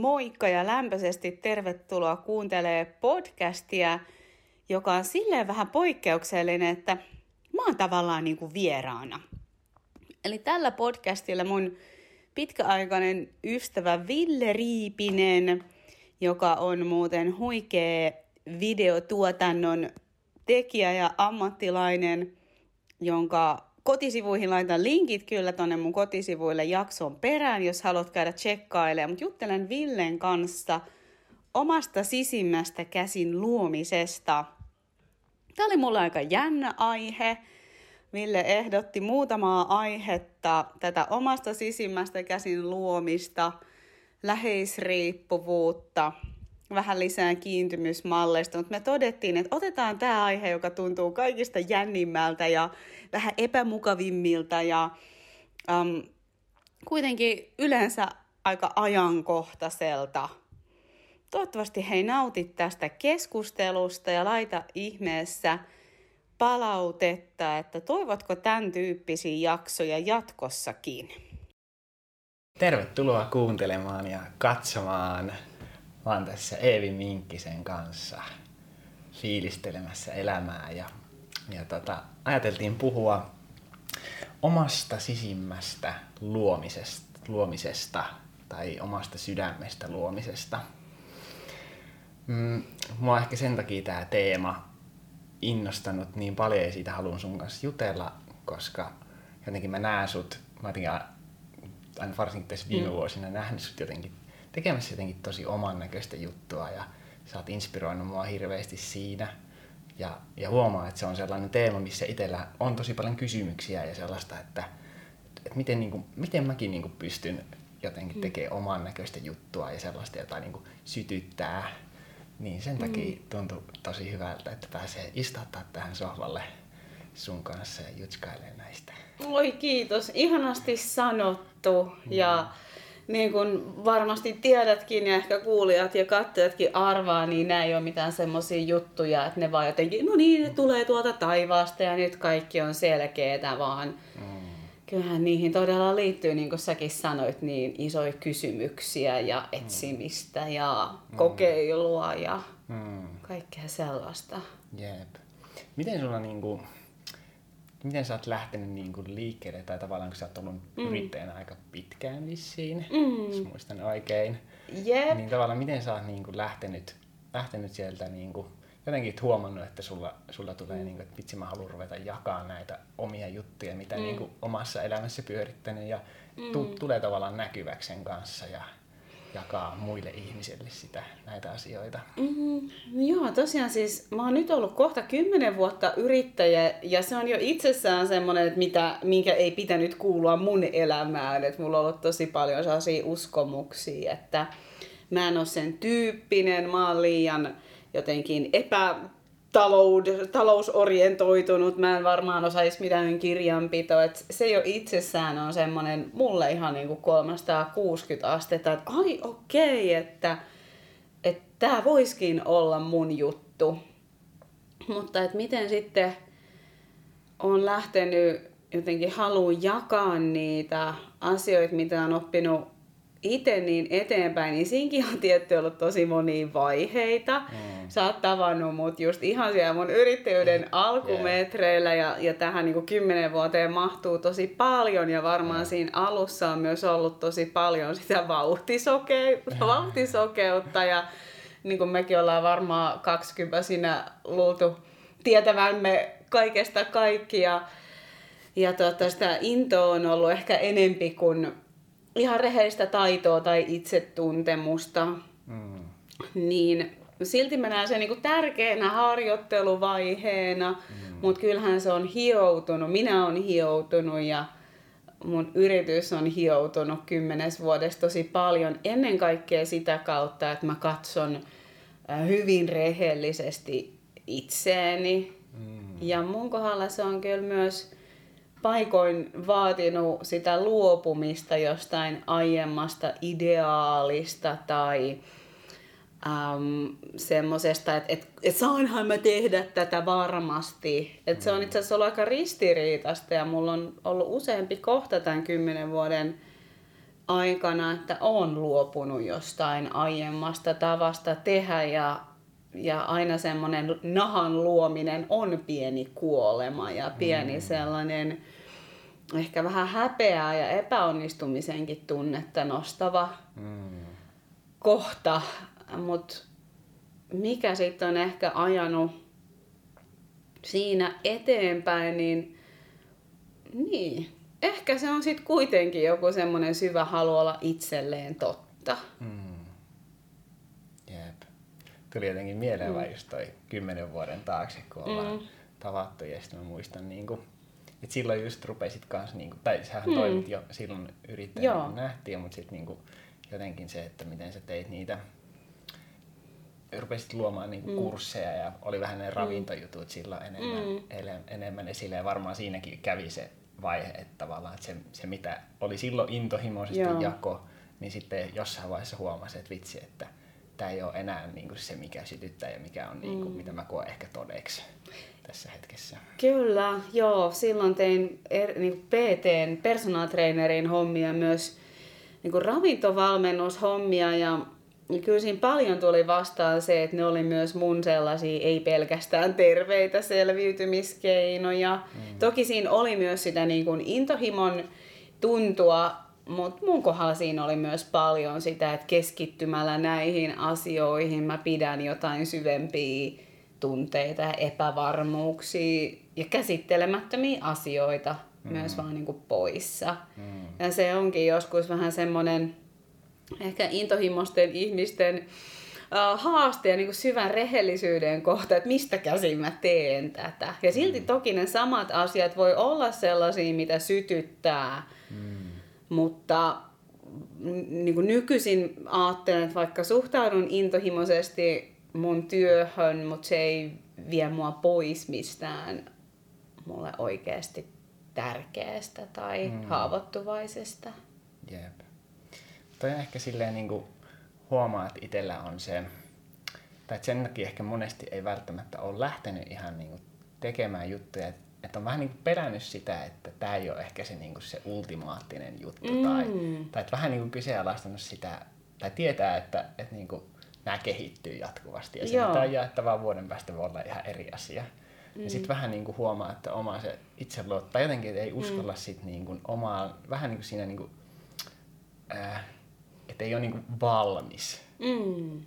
moikka ja lämpöisesti tervetuloa kuuntelee podcastia, joka on silleen vähän poikkeuksellinen, että mä oon tavallaan niin kuin vieraana. Eli tällä podcastilla mun pitkäaikainen ystävä Ville Riipinen, joka on muuten huikea videotuotannon tekijä ja ammattilainen, jonka kotisivuihin laitan linkit kyllä tonne mun kotisivuille jakson perään, jos haluat käydä tsekkailemaan. Mutta juttelen Villen kanssa omasta sisimmästä käsin luomisesta. Tämä oli mulle aika jännä aihe. Ville ehdotti muutamaa aihetta tätä omasta sisimmästä käsin luomista, läheisriippuvuutta, vähän lisää kiintymysmalleista, mutta me todettiin, että otetaan tämä aihe, joka tuntuu kaikista jännimmältä ja vähän epämukavimmilta ja um, kuitenkin yleensä aika ajankohtaiselta. Toivottavasti hei nautit tästä keskustelusta ja laita ihmeessä palautetta, että toivotko tämän tyyppisiä jaksoja jatkossakin. Tervetuloa kuuntelemaan ja katsomaan Mä oon tässä Eevi Minkkisen kanssa fiilistelemässä elämää ja, ja tota, ajateltiin puhua omasta sisimmästä luomisesta, luomisesta tai omasta sydämestä luomisesta. Mm, mua ehkä sen takia tämä teema innostanut niin paljon ja siitä haluan sun kanssa jutella, koska jotenkin mä näen sut, mä jotenkin aina varsinkin tässä viime mm. vuosina nähnyt sut jotenkin tekemässä jotenkin tosi oman näköistä juttua ja sä oot inspiroinut mua hirveästi siinä. Ja, ja huomaa, että se on sellainen teema, missä itsellä on tosi paljon kysymyksiä ja sellaista, että, että miten, niin kuin, miten mäkin niin kuin pystyn jotenkin mm. tekemään oman näköistä juttua ja sellaista, jota niin kuin sytyttää. Niin sen takia mm. tuntui tosi hyvältä, että pääsee istuttaa tähän sohvalle sun kanssa ja jutskailemaan näistä. Oi kiitos, ihanasti sanottu. Mm. Ja niin kuin varmasti tiedätkin ja ehkä kuulijat ja katsojatkin arvaa, niin nämä ei ole mitään semmoisia juttuja, että ne vaan jotenkin, no niin, ne tulee tuolta taivaasta ja nyt kaikki on selkeää, vaan mm. kyllähän niihin todella liittyy, niin kuin säkin sanoit, niin isoja kysymyksiä ja mm. etsimistä ja mm. kokeilua ja mm. kaikkea sellaista. Jep. Miten sulla niin kuin miten sä oot lähtenyt niin kuin liikkeelle, tai tavallaan kun sä oot ollut mm. yrittäjänä aika pitkään vissiin, mm. jos muistan oikein, yep. niin tavallaan miten sä oot niin kuin lähtenyt, lähtenyt sieltä niin kuin, jotenkin huomannut, että sulla, sulla tulee, mm. niin kuin, että vitsi mä haluan ruveta jakaa näitä omia juttuja, mitä mm. niin kuin omassa elämässä pyörittänyt, ja mm. tu, tulee tavallaan näkyväksi sen kanssa, ja jakaa muille ihmisille sitä, näitä asioita? Mm, joo, tosiaan siis mä oon nyt ollut kohta kymmenen vuotta yrittäjä ja se on jo itsessään semmoinen, että mitä, minkä ei pitänyt kuulua mun elämään. Että mulla on ollut tosi paljon sellaisia uskomuksia, että mä en ole sen tyyppinen, mä oon liian jotenkin epä taloud, talousorientoitunut, mä en varmaan osaisi mitään kirjanpitoa. Et se jo itsessään on semmoinen mulle ihan niinku 360 astetta, että ai okei, okay, että tämä voiskin olla mun juttu. Mutta että miten sitten on lähtenyt jotenkin haluun jakaa niitä asioita, mitä on oppinut itse niin eteenpäin, niin siinkin on tietty ollut tosi monia vaiheita. Mm. Sä oot tavannut mut just ihan siellä mun yrittäjyyden alkumetreillä ja, ja tähän niin kymmenen vuoteen mahtuu tosi paljon ja varmaan mm. siinä alussa on myös ollut tosi paljon sitä vauhtisoke- vauhtisokeutta ja niin kuin mekin ollaan varmaan 20 siinä luultu tietävämme kaikesta kaikkia. Ja tuota, sitä intoa on ollut ehkä enempi kuin ihan rehellistä taitoa tai itsetuntemusta, mm. niin silti mä näen sen niin tärkeänä harjoitteluvaiheena, mm. mutta kyllähän se on hioutunut, minä olen hioutunut ja mun yritys on hioutunut kymmenes vuodessa tosi paljon. Ennen kaikkea sitä kautta, että mä katson hyvin rehellisesti itseeni. Mm. Ja mun kohdalla se on kyllä myös paikoin vaatinut sitä luopumista jostain aiemmasta ideaalista tai äm, semmoisesta, että et, et saanhan mä tehdä tätä varmasti. Et se on itse asiassa ollut aika ristiriitasta ja mulla on ollut useampi kohta tämän kymmenen vuoden aikana, että on luopunut jostain aiemmasta tavasta tehdä ja, ja aina semmoinen nahan luominen on pieni kuolema ja pieni mm. sellainen ehkä vähän häpeää ja epäonnistumisenkin tunnetta nostava mm. kohta, mutta mikä sitten on ehkä ajanut siinä eteenpäin, niin, niin ehkä se on sitten kuitenkin joku semmoinen syvä halu olla itselleen totta. Mm. Tuli jotenkin mieleen mm. just toi kymmenen vuoden taakse, kun ollaan mm. tavattu ja sitten mä muistan niin kuin, että silloin just rupesit kanssa, niin kuin, tai sähän mm. toimit jo silloin yrittäjänä, nähtiin, mutta sitten niin jotenkin se, että miten sä teit niitä rupesit luomaan niin kuin mm. kursseja ja oli vähän ne mm. ravintojutut silloin enemmän, mm. ele, enemmän esille ja varmaan siinäkin kävi se vaihe, että tavallaan että se, se mitä oli silloin intohimoisesti Joo. jako, niin sitten jossain vaiheessa huomasi, että vitsi, että tämä ei ole enää niin kuin se, mikä sytyttää ja mikä on, niin kuin, mm. mitä mä koen ehkä todeksi tässä hetkessä. Kyllä, joo. Silloin tein er, niin PTn, personal trainerin hommia, myös niin kuin ravintovalmennushommia ja ja kyllä siinä paljon tuli vastaan se, että ne oli myös mun sellaisia ei pelkästään terveitä selviytymiskeinoja. Mm. Toki siinä oli myös sitä niin kuin intohimon tuntua, mutta mun kohdalla siinä oli myös paljon sitä, että keskittymällä näihin asioihin mä pidän jotain syvempiä tunteita ja epävarmuuksia ja käsittelemättömiä asioita mm. myös vaan niin kuin poissa. Mm. Ja se onkin joskus vähän semmoinen ehkä intohimoisten ihmisten uh, haaste ja niin syvän rehellisyyden kohta, että mistä käsin mä teen tätä. Ja silti mm. toki ne samat asiat voi olla sellaisia, mitä sytyttää, mm. Mutta niin kuin nykyisin ajattelen, että vaikka suhtaudun intohimoisesti mun työhön, mutta se ei vie mua pois mistään mulle oikeasti tärkeästä tai mm. haavoittuvaisesta. Jep toi ehkä silleen niin kuin huomaa, että itsellä on se, tai sen takia ehkä monesti ei välttämättä ole lähtenyt ihan niin kuin tekemään juttuja, että että on vähän niin kuin pelännyt sitä, että tämä ei ole ehkä se, niin kuin se ultimaattinen juttu. Mm. Tai, tai että vähän niin kuin kyseenalaistanut sitä, tai tietää, että, että niin kuin nämä kehittyy jatkuvasti. Ja se, mitä on jaettavaa vuoden päästä, voi olla ihan eri asia. Mm. Ja sitten vähän niin kuin huomaa, että oma se itseluotto, tai jotenkin että ei uskalla mm. sit niin kuin omaa, vähän niin kuin siinä niin kuin, äh, että ei ole niin valmis mm.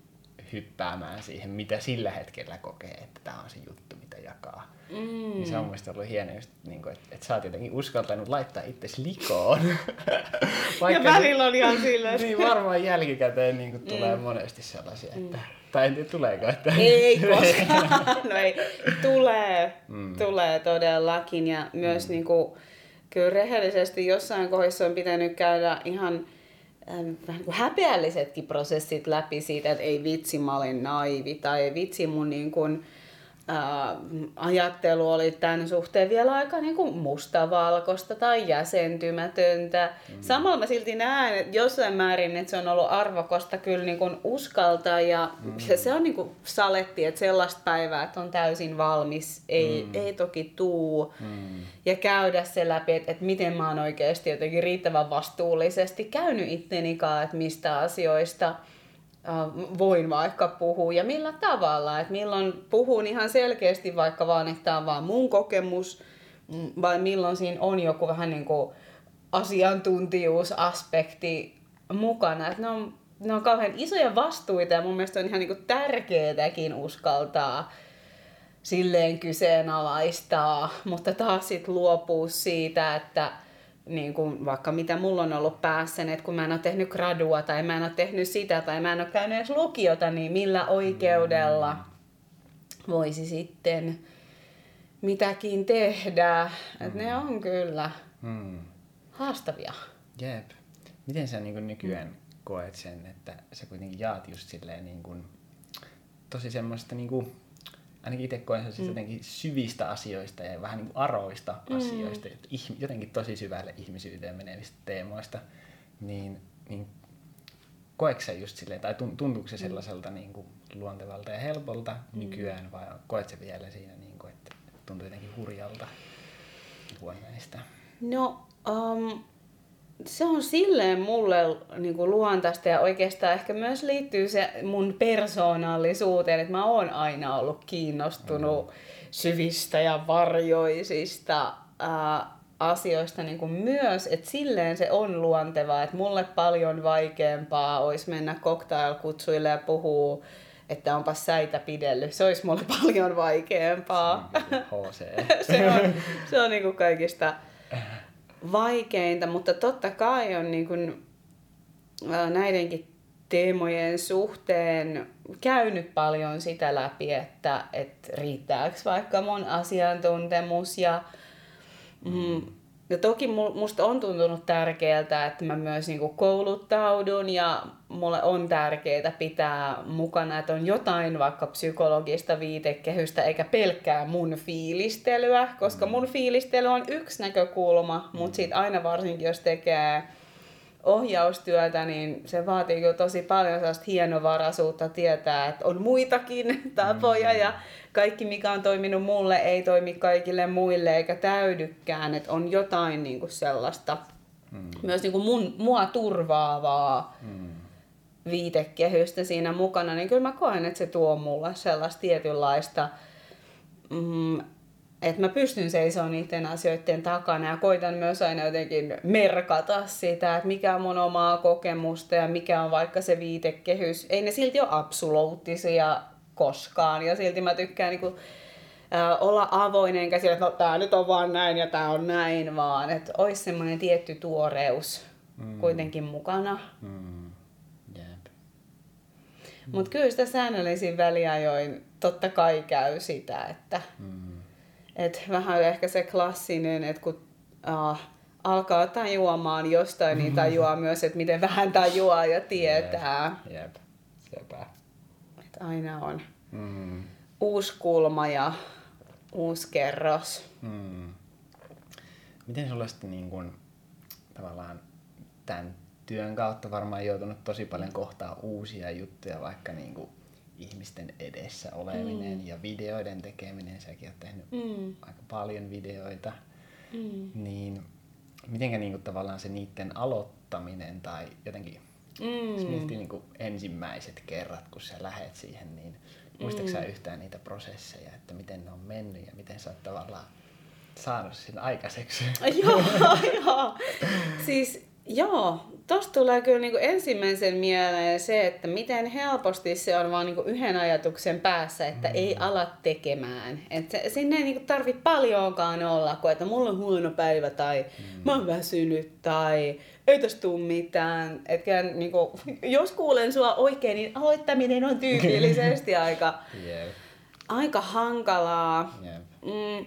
Hyppäämään siihen, mitä sillä hetkellä kokee, että tämä on se juttu, mitä jakaa. Mm. Niin se on mielestäni ollut hienoa, just, niin kuin, että, että sä oot jotenkin uskaltanut laittaa itsesi likoon. ja välillä on ihan sillä. niin varmaan jälkikäteen niin kuin, tulee mm. monesti sellaisia, että... Mm. Tai en tiedä, tuleeko. Että... Ei koskaan. no ei, tulee. Mm. Tulee todellakin. Ja myös mm. niin kuin, kyllä rehellisesti jossain kohdissa on pitänyt käydä ihan vähän kuin häpeällisetkin prosessit läpi siitä, että ei vitsi, mä olen naivi tai vitsi, mun niin kuin, ää, ajattelu oli tämän suhteen vielä aika niin kuin mustavalkoista tai jäsentymätöntä. Mm. Samalla mä silti näen jossain määrin, että se on ollut arvokasta kyllä niin kuin uskaltaa ja, mm. ja se on niin kuin saletti, että sellaista päivää, että on täysin valmis, ei, mm. ei toki tuu. Mm. Ja käydä se läpi, että, että miten mä oon oikeasti jotenkin riittävän vastuullisesti käynyt itteni kanssa, että mistä asioista – Äh, voin vaikka puhua ja millä tavalla. Että milloin puhun ihan selkeästi vaikka vaan, että tämä on vaan mun kokemus, mm, vai milloin siinä on joku vähän niin kuin asiantuntijuusaspekti mukana. Että ne on, ne on kauhean isoja vastuita ja mun mielestä on ihan niin kuin tärkeätäkin uskaltaa silleen kyseenalaistaa, mutta taas sitten luopuu siitä, että niin kuin vaikka mitä mulla on ollut päässä, että kun mä en ole tehnyt gradua tai mä en ole tehnyt sitä tai mä en ole käynyt edes lukiota, niin millä oikeudella voisi sitten mitäkin tehdä. Mm. Että ne on kyllä mm. haastavia. Jep. Miten sä niin nykyään mm. koet sen, että sä kuitenkin jaat just silleen niin kuin, tosi semmoista niin kuin, ainakin itse koen siis mm. jotenkin syvistä asioista ja vähän niin kuin aroista mm. asioista, jotenkin tosi syvälle ihmisyyteen menevistä teemoista, niin, niin koetko just silleen, tai tuntuuko se mm. sellaiselta niin kuin luontevalta ja helpolta mm. nykyään, vai koet se vielä siinä, niin kuin, että tuntuu jotenkin hurjalta näistä? No, um, se on silleen mulle niin kuin luontaista ja oikeastaan ehkä myös liittyy se mun persoonallisuuteen, että mä oon aina ollut kiinnostunut mm. syvistä ja varjoisista ää, asioista niin kuin myös, että silleen se on luontevaa, että mulle paljon vaikeampaa olisi mennä cocktailkutsuille ja puhua että onpa säitä pidellyt. Se olisi mulle paljon vaikeampaa. HC. se on, se on niin kuin kaikista vaikeinta, mutta totta kai on niin kuin, näidenkin teemojen suhteen käynyt paljon sitä läpi, että, että riittääkö vaikka mun asiantuntemus ja mm, ja toki musta on tuntunut tärkeältä, että mä myös niinku kouluttaudun ja mulle on tärkeää pitää mukana, että on jotain vaikka psykologista viitekehystä eikä pelkkää mun fiilistelyä, koska mun fiilistely on yksi näkökulma, mutta sit aina varsinkin jos tekee ohjaustyötä, niin se vaatii kyllä tosi paljon sellaista hienovaraisuutta tietää, että on muitakin tapoja ja kaikki mikä on toiminut mulle ei toimi kaikille muille eikä täydykään, että on jotain niin kuin sellaista mm. myös niin kuin mun, mua turvaavaa mm. viitekehystä siinä mukana, niin kyllä mä koen, että se tuo mulle sellaista tietynlaista mm, että mä pystyn seisomaan niiden asioiden takana ja koitan myös aina jotenkin merkata sitä, että mikä on mun omaa kokemusta ja mikä on vaikka se viitekehys. Ei ne silti ole absoluuttisia koskaan ja silti mä tykkään niinku, äh, olla avoinen enkä sillä, että no tää nyt on vaan näin ja tää on näin, vaan että olisi semmoinen tietty tuoreus mm. kuitenkin mukana. Mm. Yep. Mutta kyllä sitä säännöllisin väliajoin totta kai käy sitä, että mm et vähän ehkä se klassinen, että kun uh, alkaa tajuamaan jostain, niin tajuaa myös, että miten vähän tajuaa ja tietää. Jep, jep. sepä. Et aina on mm. uusi kulma ja uusi kerros. Mm. Miten sulla sitten niin kun, tavallaan tämän työn kautta varmaan joutunut tosi paljon kohtaa uusia juttuja, vaikka niin kuin ihmisten edessä oleminen mm. ja videoiden tekeminen, säkin oot tehnyt mm. aika paljon videoita, mm. niin mitenkä niinku tavallaan se niiden aloittaminen tai jotenkin mm. jos miettii niinku ensimmäiset kerrat, kun sä lähet siihen, niin muistatko mm. sä yhtään niitä prosesseja, että miten ne on mennyt ja miten sä oot tavallaan saanut sen aikaiseksi? joo, joo. Siis joo, tosta tulee kyllä niin ensimmäisen mieleen se, että miten helposti se on vaan niin yhden ajatuksen päässä, että mm. ei ala tekemään. Että se, sinne ei niin tarvi paljonkaan olla, kun että mulla on huono päivä tai mm. mä oon väsynyt tai ei tästä tule mitään. Etkä, niin kuin, jos kuulen sua oikein, niin aloittaminen on tyypillisesti aika, yeah. aika hankalaa. Yeah. Mm,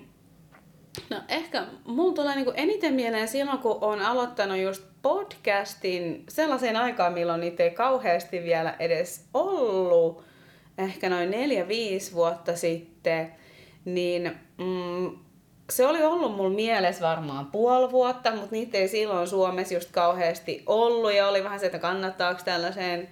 No ehkä mulla tulee niinku eniten mieleen silloin, kun on aloittanut just podcastin sellaiseen aikaan, milloin niitä ei kauheasti vielä edes ollut, ehkä noin neljä, viisi vuotta sitten, niin mm, se oli ollut mulla mielessä varmaan puoli vuotta, mutta niitä ei silloin Suomessa just kauheasti ollut ja oli vähän se, että kannattaako tällaiseen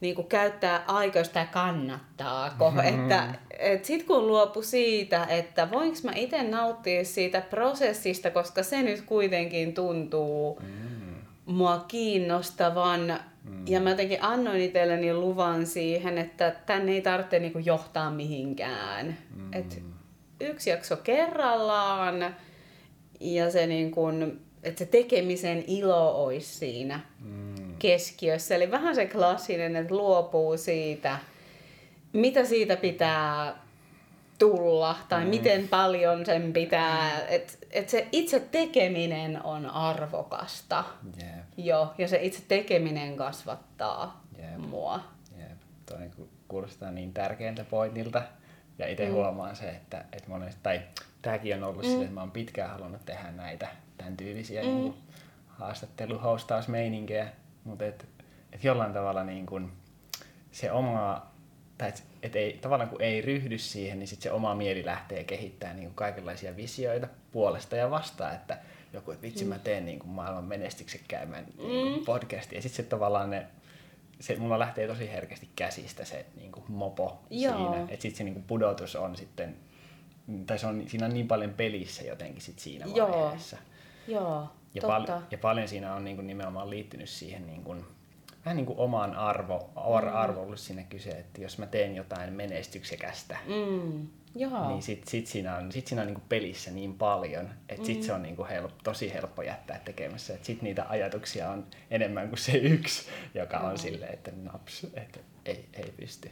niin kuin käyttää aikaa, sitä kannattaako. Mm-hmm. Että, et sit kun luopu siitä, että voinko mä itse nauttia siitä prosessista, koska se nyt kuitenkin tuntuu mm. Mua kiinnostavan. Mm. Ja mä jotenkin annoin itselleni luvan siihen, että tänne ei tarvitse niinku johtaa mihinkään. Mm. Et yksi jakso kerrallaan ja se, niin kun, että se tekemisen ilo olisi siinä. Mm keskiössä. Eli vähän se klassinen, että luopuu siitä, mitä siitä pitää tulla tai mm. miten paljon sen pitää. Että et se itse tekeminen on arvokasta. Yep. Jo, ja se itse tekeminen kasvattaa yep. mua. Yep. Toi niinku kuulostaa niin tärkeältä pointilta. Ja itse mm. huomaan se, että, että monesti, tai tämäkin on ollut mm. sille, että mä oon pitkään halunnut tehdä näitä tämän tyylisiä mm. niin haastattelu-hostausmeininkejä. Mutta et, et jollain tavalla niin kun se oma, tai et, et ei, tavallaan kun ei ryhdy siihen, niin sit se oma mieli lähtee kehittämään niin kaikenlaisia visioita puolesta ja vastaan, että joku, että vitsi mä mm. teen niin kuin maailman menestyksekkäimmän niin mm. podcastin. Ja sitten se tavallaan ne, se mulla lähtee tosi herkästi käsistä se niin kuin mopo Joo. siinä. Että sitten se niin kuin pudotus on sitten, tai se on, siinä on niin paljon pelissä jotenkin sit siinä vaiheessa. Joo. Joo. Ja, pal- ja paljon siinä on niin kuin nimenomaan liittynyt siihen niin kuin, vähän niin kuin omaan arvo, ar- arvo ollut siinä kyse, että jos mä teen jotain menestyksekästä, Mm. Joo. niin sit, sit siinä on, sit siinä on niinku pelissä niin paljon, että sit se on niinku help, tosi helppo jättää tekemässä. Et sit niitä ajatuksia on enemmän kuin se yksi, joka on silleen, että naps, että ei, ei pysty.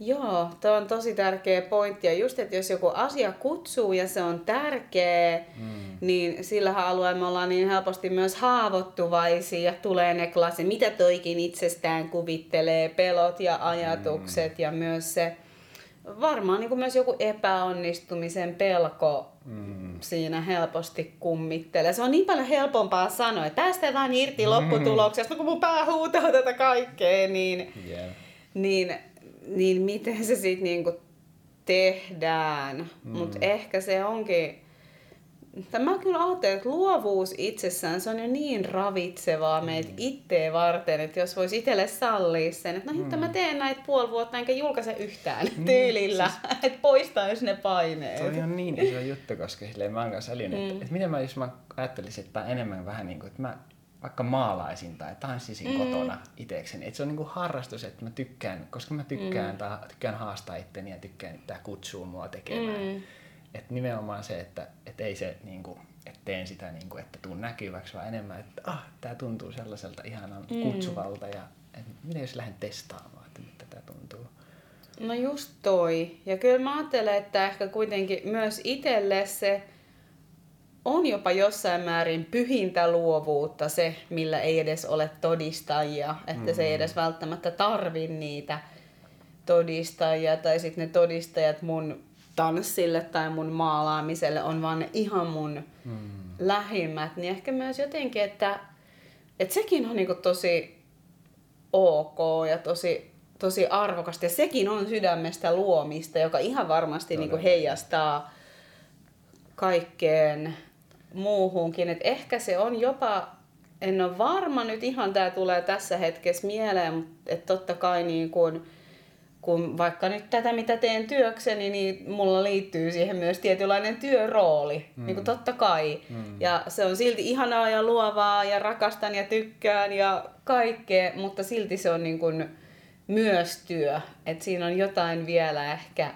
Joo, tuo on tosi tärkeä pointti. Ja just, että jos joku asia kutsuu ja se on tärkeä, mm. niin sillä alueella me ollaan niin helposti myös haavoittuvaisia ja tulee ne klassi, mitä toikin itsestään kuvittelee, pelot ja ajatukset mm. ja myös se varmaan niin kuin myös joku epäonnistumisen pelko mm. siinä helposti kummittelee. Se on niin paljon helpompaa sanoa, että päästetään irti lopputuloksesta, kun mun pää huutaa tätä kaikkea, niin, Yeah. niin, niin miten se sitten niinku tehdään. Mm. Mutta ehkä se onkin... Mä kyllä ajattelen, että luovuus itsessään, se on jo niin ravitsevaa meitä itteen varten, että jos voisi itselle sallia sen, että no hitto, mä teen näitä puoli vuotta enkä julkaise yhtään tyylillä, siis... että poistaisi ne paineet. Toi on niin iso juttu, koska silleen mä oon kanssa älynyt, mm. että, että miten mä, jos mä ajattelisin, että enemmän vähän niin kuin, että mä vaikka maalaisin tai tanssisin mm. kotona itsekseni. Että se on niinku harrastus, että mä tykkään, koska mä tykkään, mm. tai tykkään haastaa itteni ja tykkään, että tää kutsuu mua tekemään. Mm. Että nimenomaan se, että et ei se niinku, että teen sitä niinku, että tuun näkyväksi, vaan enemmän, että ah, tää tuntuu sellaiselta ihanan mm. kutsuvalta ja et, miten jos lähden testaamaan, että miltä tää tuntuu. No just toi. Ja kyllä mä ajattelen, että ehkä kuitenkin myös itselle se on jopa jossain määrin pyhintä luovuutta se, millä ei edes ole todistajia, että mm. se ei edes välttämättä tarvi niitä todistajia tai sitten ne todistajat mun tanssille tai mun maalaamiselle on vaan ne ihan mun mm. lähimmät, niin ehkä myös jotenkin, että, että sekin on niinku tosi ok ja tosi, tosi arvokasta ja sekin on sydämestä luomista, joka ihan varmasti niinku heijastaa kaikkeen muuhunkin. Et ehkä se on jopa, en ole varma nyt ihan tämä tulee tässä hetkessä mieleen, mutta et totta kai niin kun, kun vaikka nyt tätä mitä teen työkseni, niin mulla liittyy siihen myös tietynlainen työrooli, mm. niin kuin totta kai. Mm. Ja se on silti ihanaa ja luovaa ja rakastan ja tykkään ja kaikkea, mutta silti se on niin kuin myös työ. että siinä on jotain vielä ehkä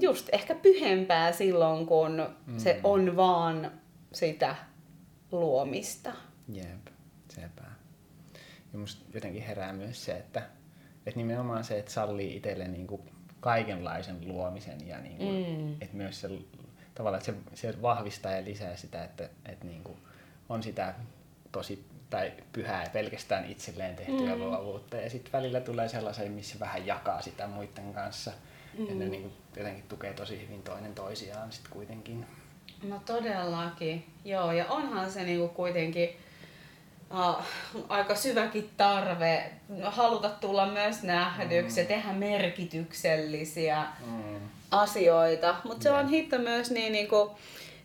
just ehkä pyhempää silloin, kun mm. se on vaan sitä luomista. Jep, sepä. Ja musta jotenkin herää myös se, että, että nimenomaan se, että sallii itselle niinku kaikenlaisen luomisen ja niinku, mm. että myös se tavallaan että se, se vahvistaa ja lisää sitä, että, että niinku on sitä tosi tai pyhää ja pelkästään itselleen tehtyä mm. luovuutta. Ja sitten välillä tulee sellaisia, missä vähän jakaa sitä muiden kanssa – Mm. Ja ne mm. niin kuin, jotenkin tukee tosi hyvin toinen toisiaan sitten kuitenkin. No todellakin, joo. Ja onhan se niinku kuitenkin uh, aika syväkin tarve haluta tulla myös nähdyksi mm. ja tehdä merkityksellisiä mm. asioita. Mutta se on hitto myös niin niinku,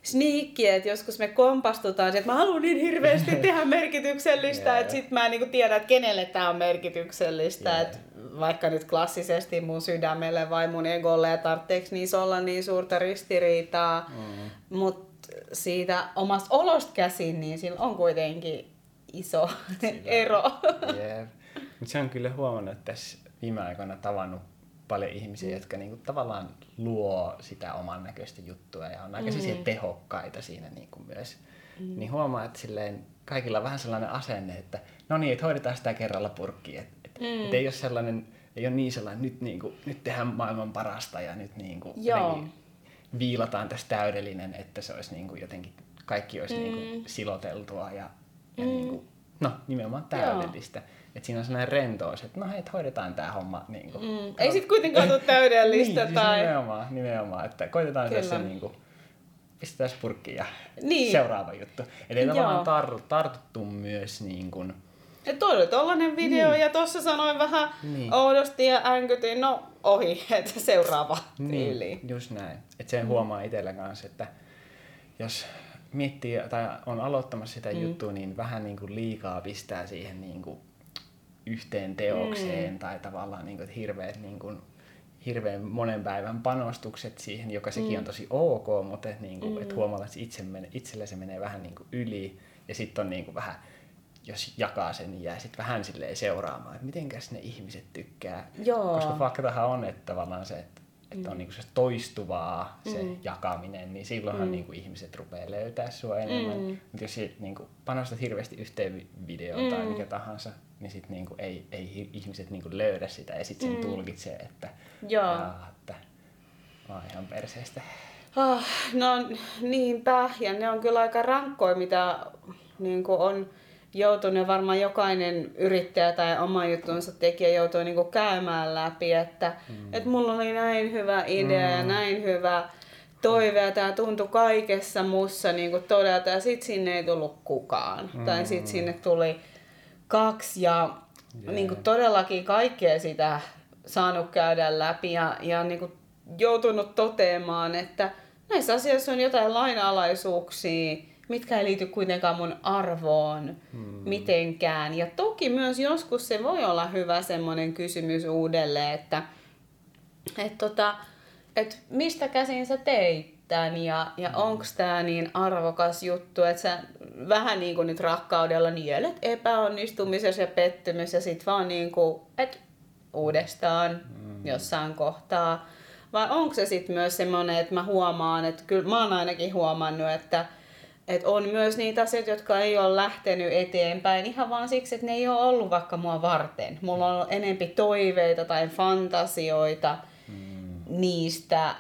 sniikki, että joskus me kompastutaan, että mä haluan niin hirveästi tehdä merkityksellistä, yeah. että sit mä en niinku tiedä, että kenelle tämä on merkityksellistä. Yeah. Että vaikka nyt klassisesti mun sydämelle vai mun egolle ja tarvitseeko niissä olla niin suurta ristiriitaa, mm. mutta siitä omasta olosta käsin, niin sillä on kuitenkin iso Sillä, ero. Yeah. Mutta se on kyllä huomannut, että tässä viime aikoina tavannut paljon ihmisiä, mm. jotka niinku tavallaan luo sitä oman näköistä juttua ja on aika mm. tehokkaita siinä niinku myös. Mm. Niin huomaa, että silleen, kaikilla on vähän sellainen asenne, että no niin, että hoidetaan sitä kerralla purkkiin. Että et, mm. et ei ole sellainen, ei ole niin sellainen, nyt, niinku, nyt tehdään maailman parasta ja nyt niinku, viilataan tässä täydellinen, että se olisi niinku jotenkin, kaikki olisi niinku mm. niinku siloteltua ja, ja mm. niinku, no nimenomaan täydellistä. Joo. Että siinä on sellainen rentous, että no hei, hoidetaan tämä homma. Niin kuin, mm. Ei sitten kuitenkaan tule täydellistä. niin, siis tai... siis nimenomaan, nimenomaan, että koitetaan Kyllä. tässä niin kuin, pistetään purkkiin ja niin. seuraava juttu. Eli ei tavallaan tar- tartuttu myös niin kuin, ja toi oli tollanen video niin. ja tossa sanoin vähän niin. oudosti ja änkytin, no ohi, että seuraava niin, tyyli. just näin. Että sen mm. huomaa itsellä kanssa, että jos miettii tai on aloittamassa sitä mm. juttua, niin vähän niin kuin liikaa pistää siihen niin kuin yhteen teokseen mm. tai tavallaan niin kuin, että hirveät niin kuin, hirveän monen päivän panostukset siihen, joka sekin mm. on tosi ok, mutta et, niin kuin, mm. et huomalla, että itse mene, itselle se menee vähän niin kuin yli Ja sitten on niinku vähän, jos jakaa sen, niin jää sitten vähän silleen seuraamaan, että mitenkäs ne ihmiset tykkää. Joo. Koska faktahan on, että tavallaan se, että, että on niinku se toistuvaa se mm. jakaminen, niin silloinhan mm. niinku ihmiset rupeaa löytää sua enemmän. Mm. Mutta jos niinku, panostat hirveästi yhteen vi- videoon mm. tai mikä tahansa, niin sit niinku, ei, ei ihmiset niinku löydä sitä ja sitten sen mm. tulkitsee, että, Joo. jaa, että mä oon ihan perseestä. Oh, no niinpä, ja ne on kyllä aika rankkoja, mitä niin on joutunut ja varmaan jokainen yrittäjä tai oma juttunsa tekijä joutuu niin käymään läpi, että mm. et mulla oli näin hyvä idea mm. ja näin hyvä toive ja tämä tuntui kaikessa mussa niin todeta ja sitten sinne ei tullut kukaan. Mm. Tai sitten sinne tuli kaksi ja yeah. niin todellakin kaikkea sitä saanut käydä läpi ja, ja niin joutunut toteamaan, että näissä asioissa on jotain lainalaisuuksia, mitkä ei liity kuitenkaan mun arvoon hmm. mitenkään. Ja toki myös joskus se voi olla hyvä semmoinen kysymys uudelleen, että et tota, et mistä käsin sä teit tämän ja, ja hmm. onko tämä niin arvokas juttu, että sä vähän niin kuin nyt rakkaudella nielet epäonnistumisessa ja pettymys ja sit vaan niin kuin, että uudestaan hmm. jossain kohtaa. Vai onko se sitten myös semmoinen, että mä huomaan, että kyllä mä oon ainakin huomannut, että et on myös niitä asioita, jotka ei ole lähtenyt eteenpäin ihan vaan siksi, että ne ei ole ollut vaikka mua varten. Mulla on ollut enempi toiveita tai fantasioita mm. niistä,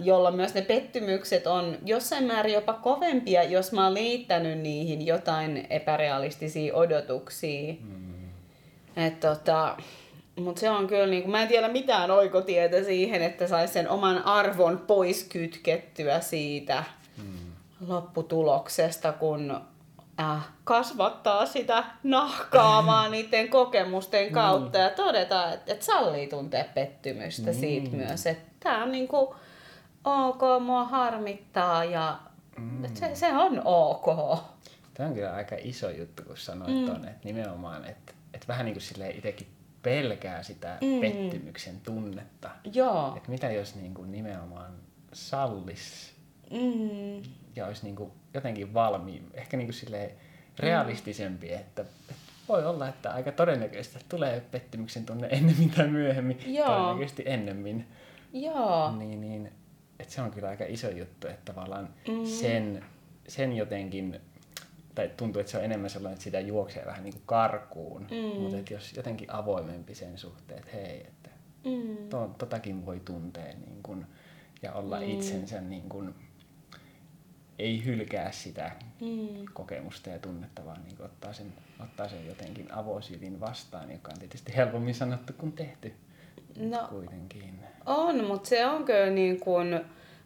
jolloin myös ne pettymykset on jossain määrin jopa kovempia, jos mä oon liittänyt niihin jotain epärealistisia odotuksia. Mm. Et tota, mutta se on kyllä, niin kuin, mä en tiedä mitään oikotietä siihen, että saisi sen oman arvon pois kytkettyä siitä. Lopputuloksesta, kun äh, kasvattaa sitä nahkaa vaan niiden kokemusten hmm. kautta mm. ja todeta, että, että sallii tuntea pettymystä mm. siitä myös, että tämä on niin kuin, ok, mua harmittaa ja mm. se, se on ok. Tämä on kyllä aika iso juttu, kun sanoit mm. tuonne, että nimenomaan, että, että vähän niin kuin itsekin pelkää sitä mm. pettymyksen tunnetta. Joo. Että mitä jos niin kuin nimenomaan sallis mm. Ja olisi niin kuin jotenkin valmiin, ehkä niin kuin silleen realistisempi, mm. että, että voi olla, että aika todennäköisesti tulee pettymyksen tunne ennemmin tai myöhemmin, Joo. todennäköisesti ennemmin. Joo. Niin, niin, että se on kyllä aika iso juttu, että tavallaan mm. sen, sen jotenkin tai tuntuu, että se on enemmän sellainen, että sitä juoksee vähän niin kuin karkuun. Mm. Mutta että jos jotenkin avoimempi sen suhteen, että hei, että mm. to, totakin voi tuntea niin kuin, ja olla mm. itsensä niin kuin, ei hylkää sitä mm. kokemusta ja tunnetta, vaan niin ottaa, sen, ottaa sen jotenkin avosylin vastaan, joka on tietysti helpommin sanottu kuin tehty. No, kuitenkin. On, mutta se on kyllä niin kuin,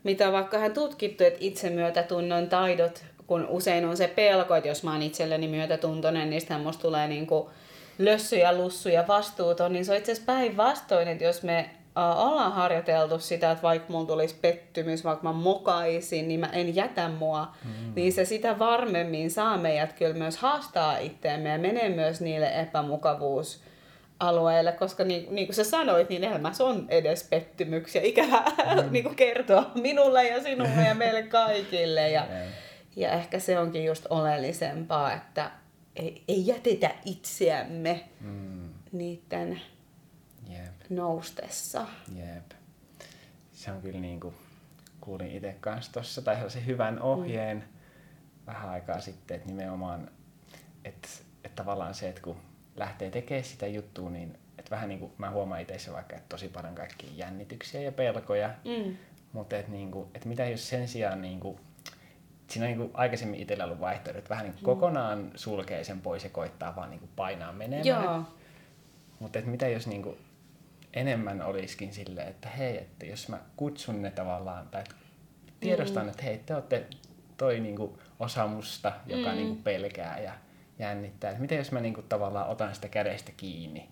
mitä vaikka hän tutkittu, että itsemyötätunnon taidot kun usein on se pelko, että jos mä oon itselleni myötätuntoinen, niin sitten musta tulee niinku lössy ja lussu ja vastuuton, niin se on itse asiassa päinvastoin, että jos me ollaan harjoiteltu sitä, että vaikka mulla tulisi pettymys, vaikka mä mokaisin, niin mä en jätä mua, mm. niin se sitä varmemmin saa meidät kyllä myös haastaa itteemme ja menee myös niille epämukavuus alueelle, koska niin, niin kuin sä sanoit, niin elämässä on edes pettymyksiä. Ikävä mm. niin kuin kertoa minulle ja sinulle ja meille kaikille. Ja, yeah ja ehkä se onkin just oleellisempaa, että ei, ei jätetä itseämme mm. niiden. Noustessa. Jep. Se on kyllä niin kuin, kuulin itse kanssa tuossa, tai sellaisen hyvän ohjeen mm. vähän aikaa sitten, että nimenomaan, että, että tavallaan se, että kun lähtee tekemään sitä juttua, niin että vähän niin kuin mä huomaan itse vaikka, että tosi paljon kaikkia jännityksiä ja pelkoja, mm. mutta että, niin kuin, että mitä jos sen sijaan niin kuin siinä on niin kuin aikaisemmin itsellä ollut vaihtoehto, että vähän niin kuin mm. kokonaan sulkee sen pois ja koittaa vaan niin kuin painaa menemään. Joo. Mutta että mitä jos niin kuin enemmän olisikin silleen, että hei, että jos mä kutsun ne tavallaan, tai tiedostan, mm. että hei, te olette toi niin kuin osa musta, joka mm. niin kuin pelkää ja jännittää. Että mitä jos mä niin kuin tavallaan otan sitä kädestä kiinni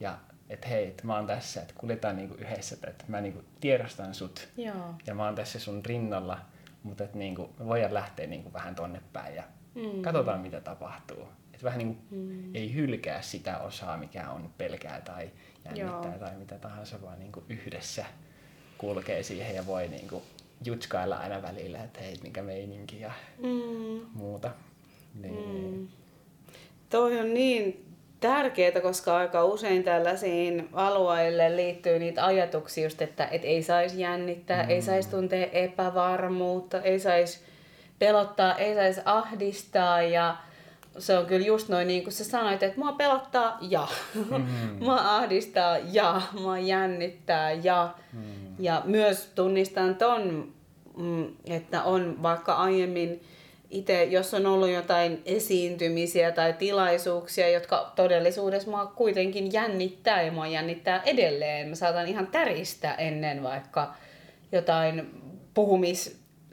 ja että hei, että mä oon tässä, että kuljetaan niinku yhdessä, että mä niinku tiedostan sut Joo. ja mä oon tässä sun rinnalla mutta että niin kuin, me voidaan lähteä niin kuin vähän tonne päin ja mm. katsotaan mitä tapahtuu. Vähän niin kuin mm. ei hylkää sitä osaa, mikä on pelkää tai jännittää Joo. tai mitä tahansa, vaan niin kuin yhdessä kulkee siihen ja voi niin kuin jutskailla aina välillä, että hei, mikä meininki ja mm. muuta. Niin. Mm. Toi on niin tärkeää, koska aika usein tällaisiin alueille liittyy niitä ajatuksia just, että et ei saisi jännittää, mm. ei saisi tuntea epävarmuutta, ei saisi pelottaa, ei saisi ahdistaa ja se on kyllä just noin niin kuin sä sanoit, että mua pelottaa ja, mm-hmm. mua ahdistaa ja, mua jännittää ja. Mm. Ja myös tunnistan ton, mm, että on vaikka aiemmin itse, jos on ollut jotain esiintymisiä tai tilaisuuksia, jotka todellisuudessa mua kuitenkin jännittää ja mua jännittää edelleen. Mä saatan ihan täristä ennen vaikka jotain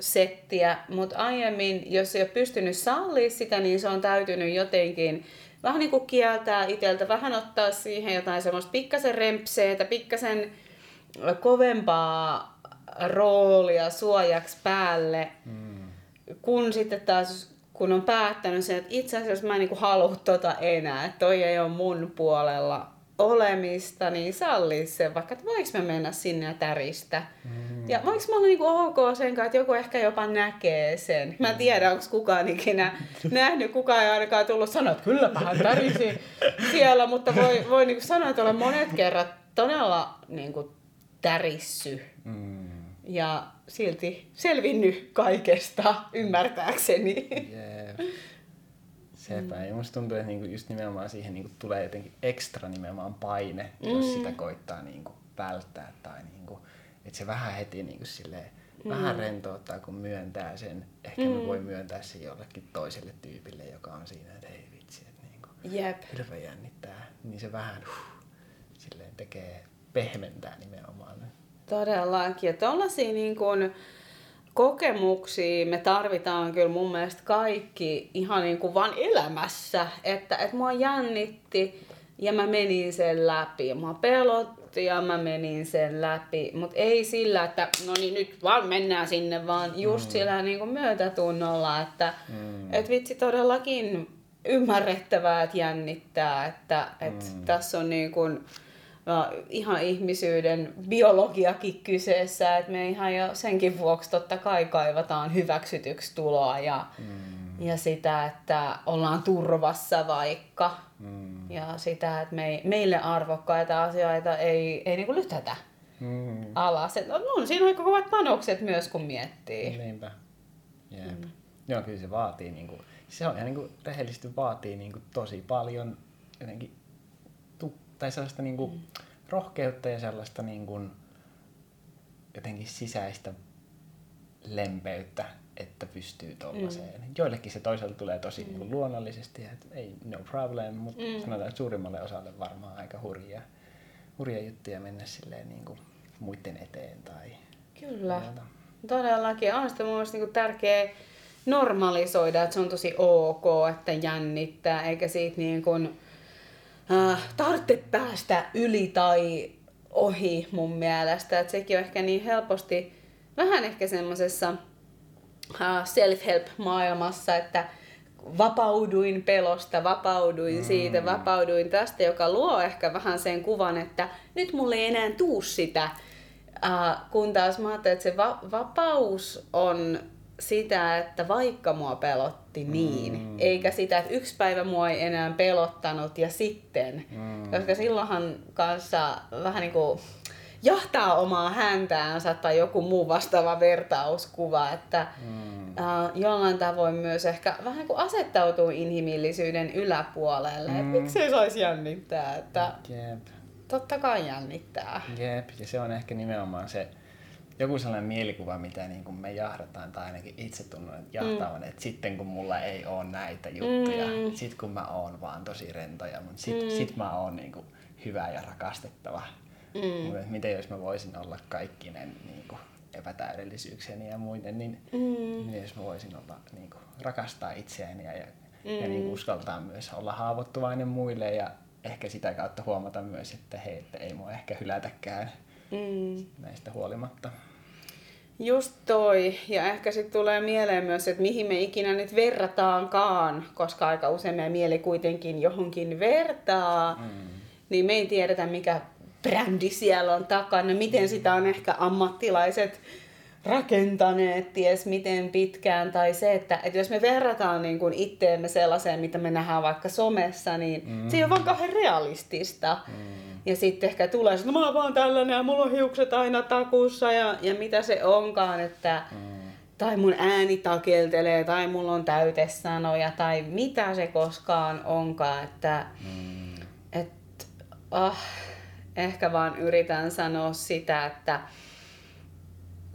puhumissettiä, mutta aiemmin, jos ei ole pystynyt sallia sitä, niin se on täytynyt jotenkin vähän niin kuin kieltää itseltä, vähän ottaa siihen jotain semmoista pikkasen rempseetä, pikkasen kovempaa roolia suojaksi päälle. Mm kun sitten taas kun on päättänyt sen, että itse asiassa mä en niin halua tota enää, että toi ei ole mun puolella olemista, niin salli se vaikka, että voiko mä mennä sinne ja täristä. Mm. Ja voiko mä olla niinku ok sen kanssa, että joku ehkä jopa näkee sen. Mä en tiedä, onko kukaan ikinä nähnyt, kukaan ei ainakaan tullut sanoa, että kyllä hän tärisi siellä, mutta voi, voi niinku sanoa, että olen monet kerrat todella niinku tärissy. Mm ja silti selvinnyt kaikesta ymmärtääkseni. Yeah. Sepä. Mm. Ja musta tuntuu, että niinku just nimenomaan siihen niinku tulee jotenkin ekstra nimenomaan paine, mm. jos sitä koittaa niinku välttää. Tai niinku, että se vähän heti niinku silleen, mm. vähän rentouttaa, kun myöntää sen. Ehkä mm. me voi myöntää sen jollekin toiselle tyypille, joka on siinä, että hei vitsi, että niinku, Jep. hirveä jännittää. Niin se vähän huh, silleen tekee, pehmentää nimenomaan Todellakin. Ja tuollaisia niin kuin kokemuksia me tarvitaan kyllä mun mielestä kaikki ihan niin kuin vaan elämässä. Että, että mua jännitti ja mä menin sen läpi. Mua pelotti ja mä menin sen läpi. Mutta ei sillä, että no niin nyt vaan mennään sinne, vaan just mm. sillä niin kuin myötätunnolla, että mm. et vitsi todellakin ymmärrettävää, että jännittää, että, että mm. tässä on niin kuin, ihan ihmisyyden biologiakin kyseessä, että me ihan jo senkin vuoksi totta kai kaivataan hyväksytyksi tuloa ja, mm. Ja sitä, että ollaan turvassa vaikka mm. ja sitä, että me, meille arvokkaita asioita ei, ei niinku lytätä mm. alas. Et on, on siinä aika kovat panokset myös, kun miettii. Niinpä. Jep. Mm. Joo, kyllä se vaatii, niinku, se on ihan niinku, rehellisesti vaatii niinku, tosi paljon jotenkin tai sellaista niin kuin mm. rohkeutta ja sellaista niin kuin jotenkin sisäistä lempeyttä, että pystyy tuollaiseen. Mm. Joillekin se toisaalta tulee tosi mm. niin kuin luonnollisesti, että ei no problem, mutta mm. sanotaan, että suurimmalle osalle varmaan aika hurjia, hurjia juttuja mennä silleen niin kuin muiden eteen. Tai Kyllä, muuta. todellakin. On sitä mun mielestä niin tärkeä normalisoida, että se on tosi ok, että jännittää, eikä siitä niin kuin, äh, tarvitse päästä yli tai ohi mun mielestä. Et sekin on ehkä niin helposti vähän ehkä semmoisessa self-help-maailmassa, että vapauduin pelosta, vapauduin mm. siitä, vapauduin tästä, joka luo ehkä vähän sen kuvan, että nyt mulle ei enää tuu sitä. Äh, kun taas mä ajattelen, että se va- vapaus on sitä, että vaikka mua pelotti niin, mm. eikä sitä, että yksi päivä mua ei enää pelottanut ja sitten, mm. koska silloinhan kanssa vähän niin kuin jahtaa omaa häntään tai joku muu vastaava vertauskuva, että mm. uh, jollain tavoin myös ehkä vähän kuin asettautuu inhimillisyyden yläpuolelle, mm. että miksei saisi jännittää, että Jep. totta kai jännittää. Jep, ja se on ehkä nimenomaan se, joku sellainen mielikuva, mitä niin kuin me jahdataan, tai ainakin itse tunnen jahtavan, mm. että sitten kun mulla ei ole näitä juttuja, mm. sit kun mä oon vaan tosi rentoja, mutta sit, mm. sit mä oon niin kuin hyvä ja rakastettava. Mm. Miten jos mä voisin olla kaikkinen niin kuin epätäydellisyykseni ja muiden, niin mm. miten jos mä voisin olla, niin kuin, rakastaa itseäni ja, ja, mm. ja niin kuin uskaltaa myös olla haavoittuvainen muille ja ehkä sitä kautta huomata myös, että hei, että ei mua ehkä hylätäkään mm. näistä huolimatta. Just toi. Ja ehkä sitten tulee mieleen myös, että mihin me ikinä nyt verrataankaan, koska aika usein meidän mieli kuitenkin johonkin vertaa. Mm. Niin me ei tiedetä, mikä brändi siellä on takana, miten sitä on ehkä ammattilaiset rakentaneet ties miten pitkään, tai se, että, että jos me verrataan niin kuin itteemme sellaiseen, mitä me nähdään vaikka somessa, niin mm. se ei ole vaan kauhean realistista. Mm. Ja sitten ehkä tulee, että no, mä oon vaan tällainen ja mulla on hiukset aina takussa ja, ja mitä se onkaan, että mm. tai mun ääni takeltelee tai mulla on täytesanoja tai mitä se koskaan onkaan, että mm. et, oh, ehkä vaan yritän sanoa sitä, että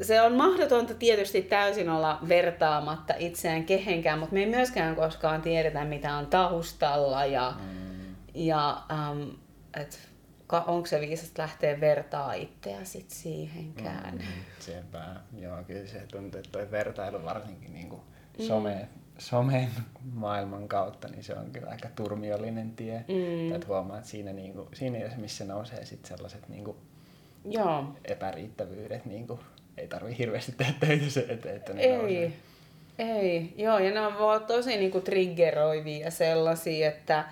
se on mahdotonta tietysti täysin olla vertaamatta itseään kehenkään, mutta me ei myöskään koskaan tiedetä, mitä on taustalla ja, mm. ja um, et, onko se viisasta lähteä vertaa itseä sit siihenkään. Mm, sepä. Joo, kyllä se tuntuu, että toi vertailu varsinkin niin kuin some, mm. Somen maailman kautta, niin se on kyllä aika turmiollinen tie. Mm. Että huomaa, että siinä, niin kuin, siinä missä nousee sit sellaiset niin kuin Joo. epäriittävyydet niin kuin ei tarvi hirveästi tehdä töitä se eteen, että ne Ei, nousee. ei. Joo, ja ne on tosi niinku triggeroivia sellaisia, että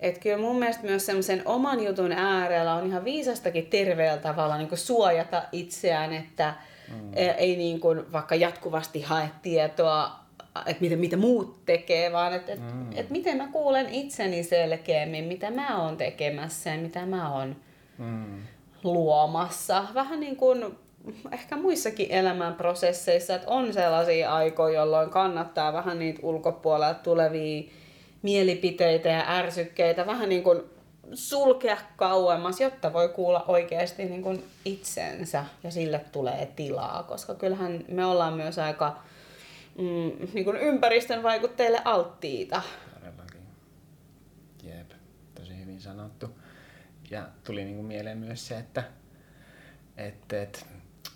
et kyllä mun mielestä myös semmoisen oman jutun äärellä on ihan viisastakin terveellä tavalla niin suojata itseään, että mm. E, ei niin kuin vaikka jatkuvasti hae tietoa, että mitä, mitä muut tekee, vaan että et, mm. et miten mä kuulen itseni selkeämmin, mitä mä oon tekemässä ja mitä mä oon mm. luomassa. Vähän niin kuin ehkä muissakin elämän prosesseissa, että on sellaisia aikoja, jolloin kannattaa vähän niitä ulkopuolelta tulevia mielipiteitä ja ärsykkeitä vähän niin kuin sulkea kauemmas, jotta voi kuulla oikeasti niin kuin itsensä ja sille tulee tilaa, koska kyllähän me ollaan myös aika mm, niin kuin ympäristön vaikutteille alttiita. Todellakin. Jep, tosi hyvin sanottu. Ja tuli niin kuin mieleen myös se, että, että, että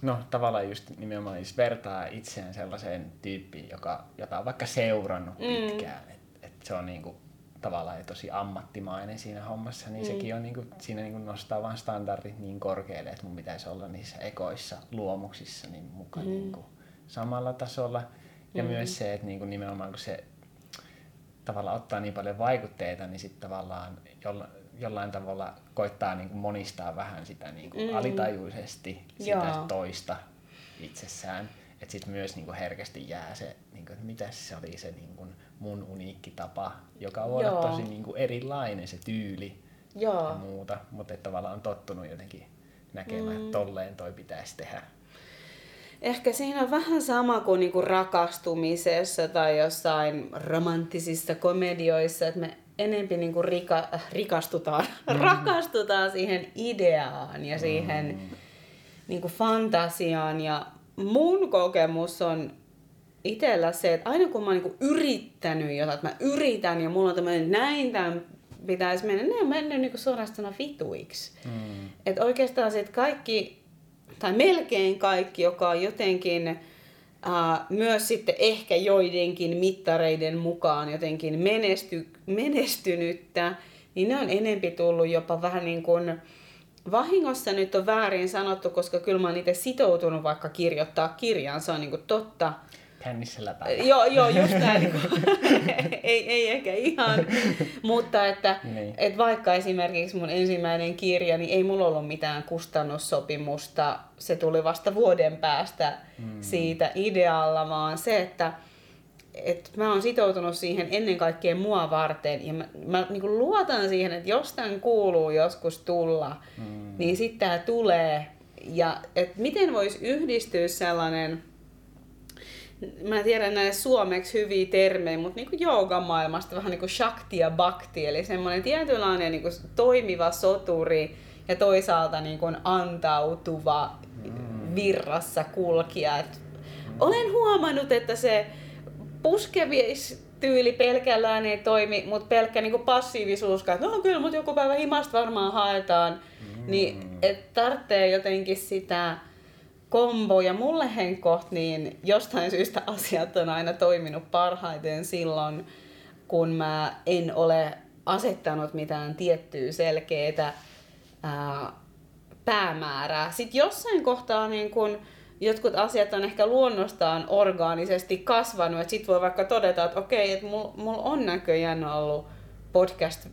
No tavallaan just nimenomaan siis vertaa itseään sellaiseen tyyppiin, joka, jota on vaikka seurannut mm. pitkään. Että et se on niinku, tavallaan tosi ammattimainen siinä hommassa, niin mm. sekin on niinku, siinä niinku nostaa vaan standardit niin korkealle, että mun pitäisi olla niissä ekoissa luomuksissa niin mukaan mm. niinku, samalla tasolla. Ja mm. myös se, että niinku, nimenomaan kun se tavallaan ottaa niin paljon vaikutteita, niin sitten tavallaan jolla, jollain tavalla koittaa niin kuin monistaa vähän sitä niin kuin mm. alitajuisesti sitä Joo. toista itsessään. Että sitten myös niin kuin herkästi jää se, niin kuin, että mitä se oli se niin kuin mun uniikki tapa, joka voi olla tosi niin kuin erilainen se tyyli Joo. ja muuta. Mutta tavallaan on tottunut jotenkin näkemään, mm. että tolleen toi pitäisi tehdä. Ehkä siinä on vähän sama kuin niinku rakastumisessa tai jossain romanttisissa komedioissa, että me enempi niin kuin rika, rikastutaan, mm. rakastutaan siihen ideaan ja siihen mm. niin kuin fantasiaan. Ja mun kokemus on itsellä se, että aina kun mä oon niin kuin yrittänyt jotain, että mä yritän ja mulla on tämmöinen, näin tämän pitäisi mennä, ne on mennyt niin kuin suorastaan vituiksi. Mm. Että oikeastaan se, kaikki, tai melkein kaikki, joka on jotenkin Uh, myös sitten ehkä joidenkin mittareiden mukaan jotenkin menesty, menestynyttä, niin ne on enempi tullut jopa vähän niin kuin vahingossa nyt on väärin sanottu, koska kyllä mä oon itse sitoutunut vaikka kirjoittaa kirjaan, se on niin kuin totta kännissä. Joo, joo, just näin. Niin ei, ei ehkä ihan, mutta että niin. et vaikka esimerkiksi mun ensimmäinen kirja, niin ei mulla ollut mitään kustannussopimusta. Se tuli vasta vuoden päästä mm. siitä idealla, vaan se, että et mä oon sitoutunut siihen ennen kaikkea mua varten ja mä, mä niin luotan siihen, että jos tämän kuuluu joskus tulla, mm. niin sitten tämä tulee. Ja et miten voisi yhdistyä sellainen mä tiedän näille suomeksi hyviä termejä, mutta niin joogamaailmasta vähän niin kuin shakti ja bhakti, eli semmoinen tietynlainen niin kuin toimiva soturi ja toisaalta niin kuin antautuva virrassa kulkija. Et olen huomannut, että se tyyli pelkällään ei toimi, mutta pelkkä niin kuin passiivisuus, että no kyllä, mutta joku päivä himasta varmaan haetaan, mm. niin et tarvitsee jotenkin sitä kombo ja mulle henkkoht, niin jostain syystä asiat on aina toiminut parhaiten silloin, kun mä en ole asettanut mitään tiettyä selkeää ää, päämäärää. Sitten jossain kohtaa niin kun jotkut asiat on ehkä luonnostaan orgaanisesti kasvanut, että sitten voi vaikka todeta, että okei, että mulla mul on näköjään ollut podcast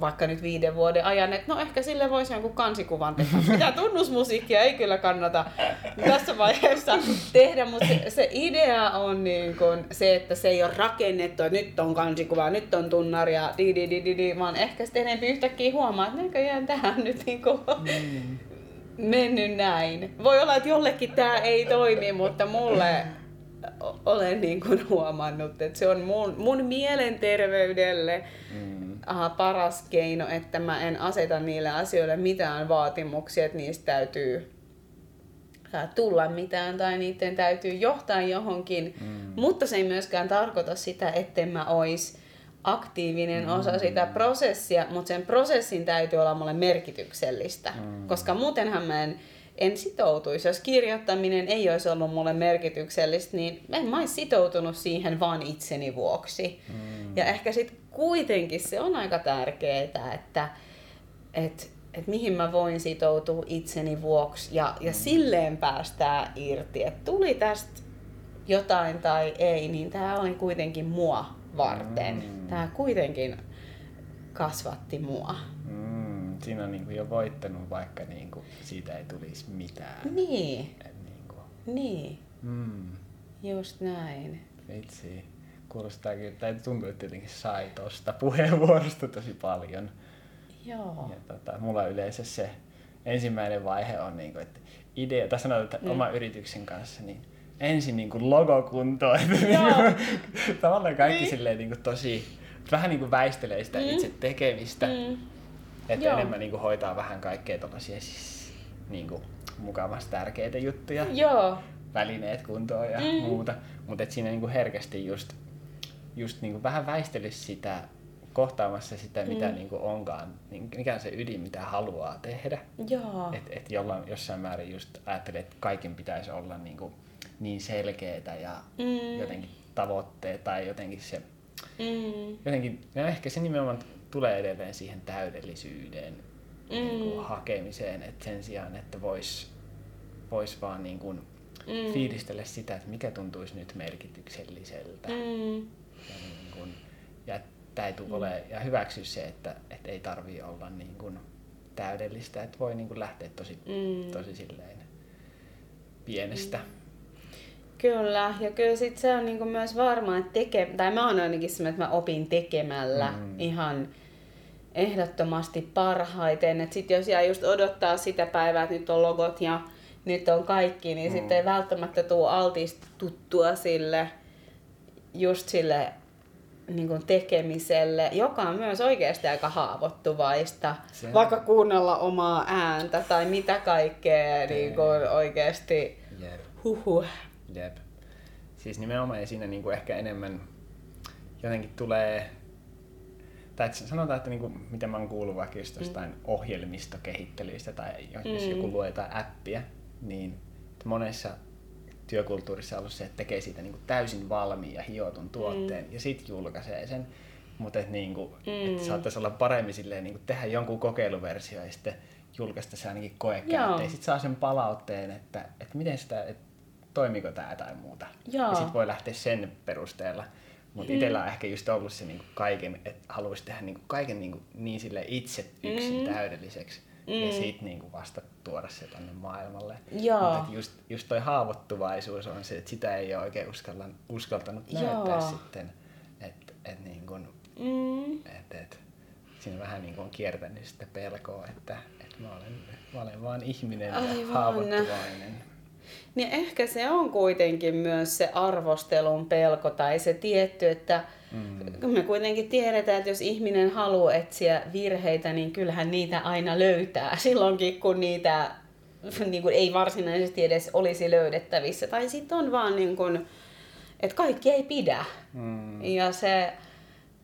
vaikka nyt viiden vuoden ajan, että no ehkä sille voisi jonkun kansikuvan tehdä. Mitä tunnusmusiikkia ei kyllä kannata tässä vaiheessa tehdä, mutta se, se idea on niin kun se, että se ei ole rakennettu, että nyt on kansikuva, nyt on tunnari ja di, di, di, di, di vaan ehkä sitten enempi yhtäkkiä huomaa, että näköjään tähän nyt niin kuin mm. mennyt näin. Voi olla, että jollekin tämä ei toimi, mutta mulle olen niin kuin huomannut, että se on mun, mun mielenterveydelle mm. Aha, paras keino, että mä en aseta niille asioille mitään vaatimuksia, että niistä täytyy tulla mitään tai niiden täytyy johtaa johonkin, mm. mutta se ei myöskään tarkoita sitä, etten mä ois aktiivinen mm. osa sitä prosessia, mutta sen prosessin täytyy olla mulle merkityksellistä, mm. koska muutenhan mä en en sitoutuisi. Jos kirjoittaminen ei olisi ollut mulle merkityksellistä, niin en mä olisi sitoutunut siihen vaan itseni vuoksi. Mm. Ja ehkä sitten kuitenkin se on aika tärkeää, että et, et mihin mä voin sitoutua itseni vuoksi ja, ja mm. silleen päästää irti, että tuli tästä jotain tai ei, niin tämä oli kuitenkin mua varten. Mm. Tämä kuitenkin kasvatti mua. Mm siinä on niin kuin jo voittanut, vaikka niin siitä ei tulisi mitään. Niin. Et niin. Kuin. Niin. Mm. Just näin. Vitsi. Kuulostaakin, tai tuntuu, että jotenkin sai tuosta puheenvuorosta tosi paljon. Joo. Ja tota, mulla yleensä se ensimmäinen vaihe on, niin kuin, että idea, tai sanotaan, että mm. oma yrityksen kanssa, niin ensin niin kuin logo kuntoon. Tavallaan kaikki niin. silleen niin kuin tosi, vähän niin kuin väistelee sitä mm. itse tekemistä. Mm. Että Joo. enemmän niin kuin, hoitaa vähän kaikkea tuollaisia siis, niin kuin, mukavasti tärkeitä juttuja. Joo. Välineet kuntoon ja mm. muuta. Mutta siinä niin kuin herkästi just, just niin kuin vähän väistelisi sitä kohtaamassa sitä, mitä mm. niin kuin onkaan, niin mikä on se ydin, mitä haluaa tehdä. Joo. Et, et jollain, jossain määrin just ajattelee, että kaiken pitäisi olla niin, kuin niin selkeää ja mm. jotenkin tavoitteet tai jotenkin se, mm. jotenkin, no ehkä se nimenomaan tulee edelleen siihen täydellisyyden mm. niin kuin, hakemiseen, että sen sijaan, että vois, vois vaan niin kuin, mm. fiilistellä sitä, että mikä tuntuisi nyt merkitykselliseltä. Mm. Ja, niin kuin, ja, mm. ole, ja hyväksyä se, että, että ei tarvii olla niin kuin, täydellistä, että voi niin kuin, lähteä tosi, mm. tosi silleen pienestä. Mm. Kyllä, ja kyllä sit se on niinku myös varma, että teke, tai mä oon ainakin semmoinen, että mä opin tekemällä mm. ihan ehdottomasti parhaiten. Että sit jos jää just odottaa sitä päivää, että nyt on logot ja nyt on kaikki, niin mm. sitten ei välttämättä tule altistuttua sille, just sille niin kuin tekemiselle, joka on myös oikeasti aika haavoittuvaista. Se. Vaikka kuunnella omaa ääntä tai mitä kaikkea niin kuin oikeasti. Jep. Huhu. Jep. Siis nimenomaan siinä niin kuin ehkä enemmän jotenkin tulee tai että sanotaan, että niinku, miten mä oon kuullut vaikka just jostain mm. ohjelmistokehittelyistä tai jos mm. joku luo jotain appia, niin monessa työkulttuurissa on ollut se, että tekee siitä niinku täysin valmiin ja hiotun tuotteen mm. ja sitten julkaisee sen. Mutta et niinku, mm. et saattaisi olla paremmin silleen, niinku tehdä jonkun kokeiluversio ja sitten julkaista se ainakin koekäyttöön. Sitten saa sen palautteen, että, että miten sitä, että toimiko tämä tai muuta. Joo. Ja sitten voi lähteä sen perusteella mutta mm. itsellä on ehkä just ollut se niinku kaiken, että haluaisi tehdä niinku kaiken niinku niin sille itse yksin mm. täydelliseksi. Mm. Ja sitten niinku vasta tuoda se tänne maailmalle. Mutta just, just toi haavoittuvaisuus on se, että sitä ei ole oikein uskallan, uskaltanut Joo. näyttää sitten. Että et niinku, mm. et, et, siinä vähän niinku on kiertänyt sitä pelkoa, että et mä, olen, mä olen vaan ihminen Aivan. ja haavoittuvainen. Niin ehkä se on kuitenkin myös se arvostelun pelko tai se tietty, että mm. me kuitenkin tiedetään, että jos ihminen haluaa etsiä virheitä, niin kyllähän niitä aina löytää silloinkin, kun niitä niin kuin ei varsinaisesti edes olisi löydettävissä. Tai sitten on vaan niin kuin, että kaikki ei pidä. Mm. Ja se,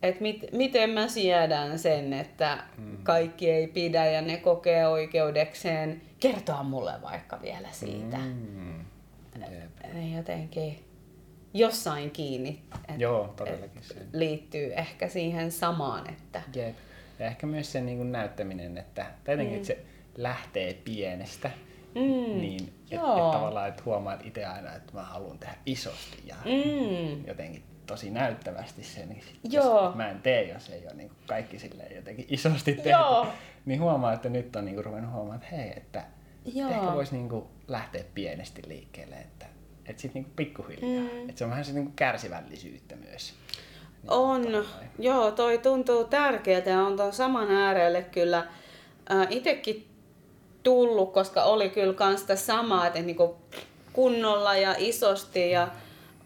että mit, miten mä siedän sen, että mm. kaikki ei pidä ja ne kokee oikeudekseen kertoa mulle vaikka vielä siitä. Mm. Jotenkin jossain kiinni. Et, Joo, todellakin et se. Liittyy ehkä siihen samaan. Että... Jep. Ja ehkä myös se niin kuin näyttäminen, että tietenkin mm. se lähtee pienestä Mm. Niin, että et tavallaan et huomaat itse aina, että mä haluan tehdä isosti ja Mm. jotenkin tosi näyttävästi sen. Niin sit Joo. Jos mä en tee, jos ei ole niin kaikki silleen jotenkin isosti tehty, Joo. niin huomaa, että nyt on niin ruvennut huomaamaan, että hei, että Joo. ehkä voisi niin lähteä pienesti liikkeelle, että, että sitten niin pikkuhiljaa. Mm. Että se on vähän se niin kärsivällisyyttä myös. Niin On, tollain. joo, toi tuntuu tärkeältä ja on ton saman äärelle kyllä äh, itekin tullut, koska oli kyllä kans sitä samaa, että niinku kunnolla ja isosti ja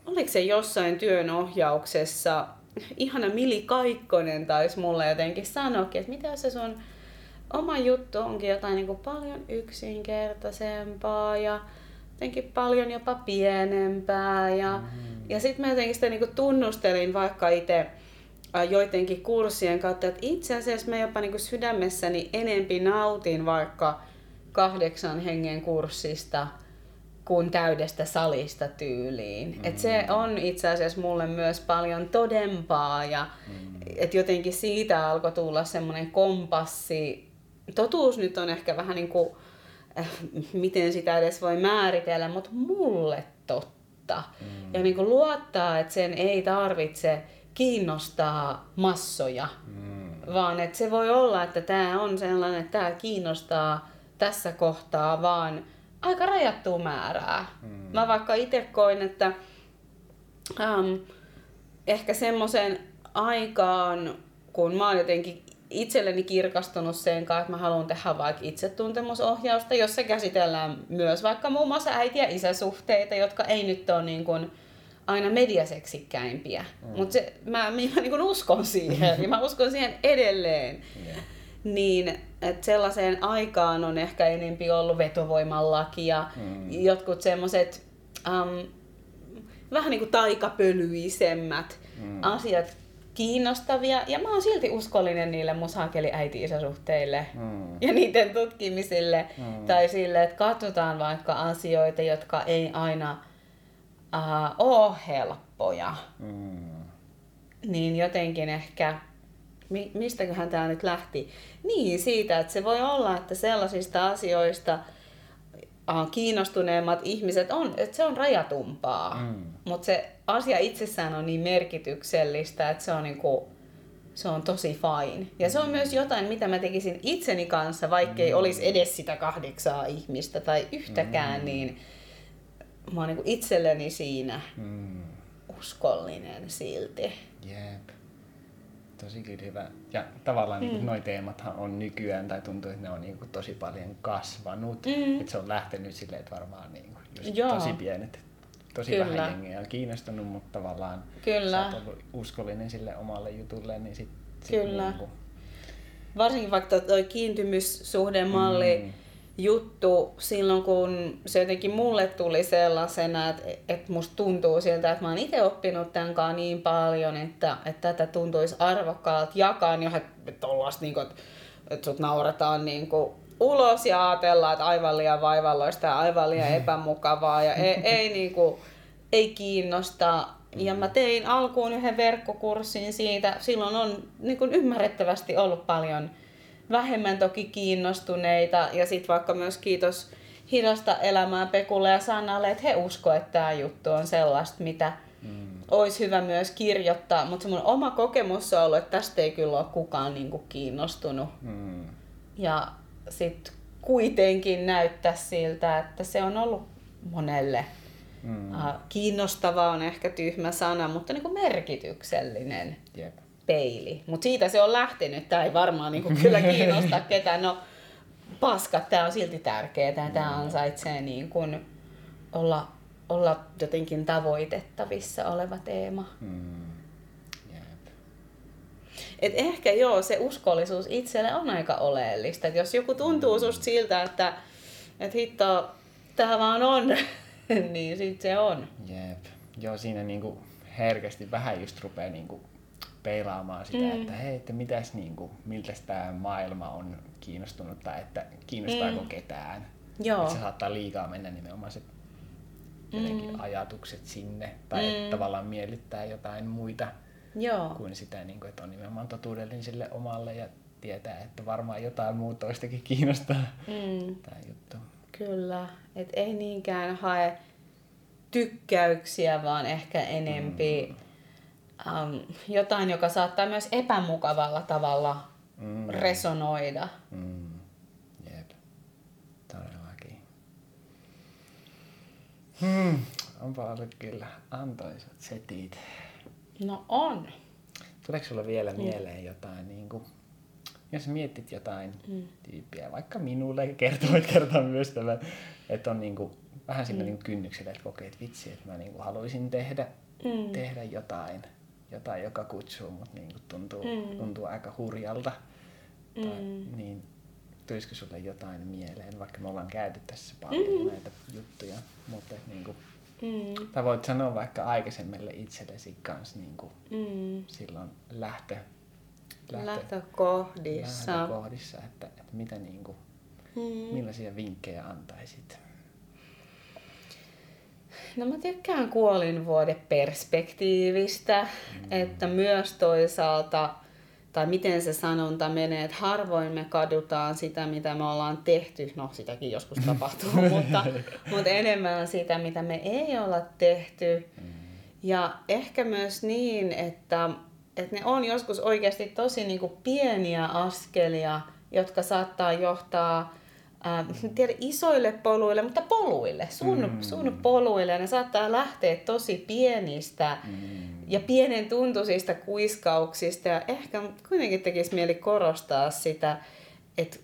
oliko se jossain työnohjauksessa, ihana Mili Kaikkonen taisi mulle jotenkin sanoakin, että mitä se sun oma juttu onkin jotain niinku paljon yksinkertaisempaa ja jotenkin paljon jopa pienempää. Ja, mm. ja sitten mä jotenkin sitä niinku tunnustelin vaikka itse joidenkin kurssien kautta, että itse asiassa mä jopa niinku sydämessäni enempi nautin vaikka kahdeksan hengen kurssista kuin täydestä salista tyyliin. Mm. Et se on itse asiassa mulle myös paljon todempaa ja mm. et jotenkin siitä alkoi tulla semmoinen kompassi. Totuus nyt on ehkä vähän niin kuin, äh, miten sitä edes voi määritellä, mutta mulle totta. Mm. Ja niin kuin luottaa, että sen ei tarvitse kiinnostaa massoja, mm. vaan että se voi olla, että tämä on sellainen, että tämä kiinnostaa tässä kohtaa vaan aika rajattua määrää. Mm. Mä vaikka itse koin, että um, ehkä semmoisen aikaan, kun mä oon jotenkin itselleni kirkastunut sen kanssa, että mä haluan tehdä vaikka itsetuntemusohjausta, jossa käsitellään myös vaikka muun muassa äiti- ja isäsuhteita, jotka ei nyt ole niin kuin aina mediaseksikkäimpiä. Mm. Mutta mä, mä niin kuin uskon siihen ja mä uskon siihen edelleen. Yeah. Niin, että sellaiseen aikaan on ehkä enempi ollut vetovoimalaki ja mm. jotkut semmoiset um, vähän niin kuin taikapölyisemmät mm. asiat kiinnostavia. Ja mä oon silti uskollinen niille mun saakeli äiti-isäsuhteille mm. ja niiden tutkimisille. Mm. Tai sille, että katsotaan vaikka asioita, jotka ei aina uh, ole helppoja. Mm. Niin jotenkin ehkä mi- mistäköhän tämä nyt lähti? Niin, siitä, että se voi olla, että sellaisista asioista kiinnostuneemmat ihmiset on, että se on rajatumpaa. Mm. Mutta se asia itsessään on niin merkityksellistä, että se on niinku, se on tosi fine. Ja se on myös jotain, mitä mä tekisin itseni kanssa, vaikkei mm. olisi edes sitä kahdeksaa ihmistä tai yhtäkään, mm. niin mä oon niinku itselleni siinä mm. uskollinen silti. Jep tosi kyllä hyvä. Ja tavallaan mm. niin noi teemathan on nykyään, tai tuntuu, että ne on niin kuin tosi paljon kasvanut. Mm. Että se on lähtenyt silleen, että varmaan niin kuin just Joo. tosi pienet, tosi kyllä. vähän jengiä on kiinnostunut, mutta tavallaan kyllä. sä oot ollut uskollinen sille omalle jutulle, niin sit, sit Kyllä. Niin kuin... Varsinkin vaikka toi kiintymyssuhdemalli, mm juttu silloin, kun se jotenkin mulle tuli sellaisena, että, että musta tuntuu siltä, että mä oon itse oppinut tämän niin paljon, että, että tätä tuntuisi arvokkaalta jakaa, niin että, niin kuin, että sut nauretaan niin kuin ulos ja ajatellaan, että aivan liian vaivalloista ja aivan liian epämukavaa ja ei, ei, niin kuin, ei kiinnosta. Ja mä tein alkuun yhden verkkokurssin siitä. Silloin on niin kuin ymmärrettävästi ollut paljon vähemmän toki kiinnostuneita ja sitten vaikka myös kiitos hidasta elämää Pekulle ja Sannalle, että he usko, että tämä juttu on sellaista, mitä mm. olisi hyvä myös kirjoittaa, mutta se mun oma kokemus on ollut, että tästä ei kyllä ole kukaan niinku kiinnostunut. Mm. Ja sitten kuitenkin näyttää siltä, että se on ollut monelle mm. kiinnostavaa on ehkä tyhmä sana, mutta niinku merkityksellinen. Yep peili. Mutta siitä se on lähtenyt. Tämä ei varmaan niinku kyllä kiinnosta ketään. No paskat, tämä on silti tärkeää. Tämä mm. ansaitsee niin kuin olla, olla jotenkin tavoitettavissa oleva teema. Mm. Et ehkä joo, se uskollisuus itselle on aika oleellista. Et jos joku tuntuu susta siltä, että et hitto, tämä vaan on, niin sit se on. Jep. Joo, siinä niinku herkästi vähän just rupeaa niinku peilaamaan sitä, mm. että hei, että mitäs niinku, miltä tämä maailma on kiinnostunut tai että kiinnostaako mm. ketään. Joo. Että se saattaa liikaa mennä nimenomaan se jotenkin mm. ajatukset sinne tai mm. tavallaan miellyttää jotain muita Joo. kuin sitä, niin kuin, että on nimenomaan totuudellinen sille omalle ja tietää, että varmaan jotain muuta toistakin kiinnostaa mm. tämä juttu. Kyllä, et ei niinkään hae tykkäyksiä, vaan ehkä enempi mm. Um, jotain, joka saattaa myös epämukavalla tavalla mm. resonoida. Mm. Jep, todellakin. Hmm. Onpa ollut kyllä antoisat setit. No on. Tuleeko sulla vielä mm. mieleen jotain, niin kuin, jos mietit jotain mm. tyyppiä, vaikka minulle kertoit kertoa myös tämän, että on niin kuin, vähän sillä mm. niin kynnyksellä, että kokee, että vitsi, että mä niin kuin haluaisin tehdä, mm. tehdä jotain, jotain, joka kutsuu, mutta niin kuin tuntuu, mm. tuntuu aika hurjalta. Mm. Tai, niin tulisiko sulle jotain mieleen, vaikka me ollaan käyty tässä paljon mm. näitä juttuja, mutta niin kuin, Mm. Tai voit sanoa vaikka aikaisemmille itsellesi kanssa niin kuin mm. silloin lähtö, lähtö, lähtökohdissa, lähtökohdissa että, että mitä niin kuin, mm. millaisia vinkkejä antaisit? No mä tykkään kuolinvuodeperspektiivistä, mm. että myös toisaalta tai miten se sanonta menee, että harvoin me kadutaan sitä, mitä me ollaan tehty. No, sitäkin joskus tapahtuu, mutta, mutta enemmän sitä, mitä me ei olla tehty. Mm. Ja ehkä myös niin, että, että ne on joskus oikeasti tosi niin kuin pieniä askelia, jotka saattaa johtaa äh, tiedä, isoille poluille, mutta poluille, sun, mm. sun poluille. Ja ne saattaa lähteä tosi pienistä mm ja pienen tuntuisista kuiskauksista ja ehkä kuitenkin tekisi mieli korostaa sitä, että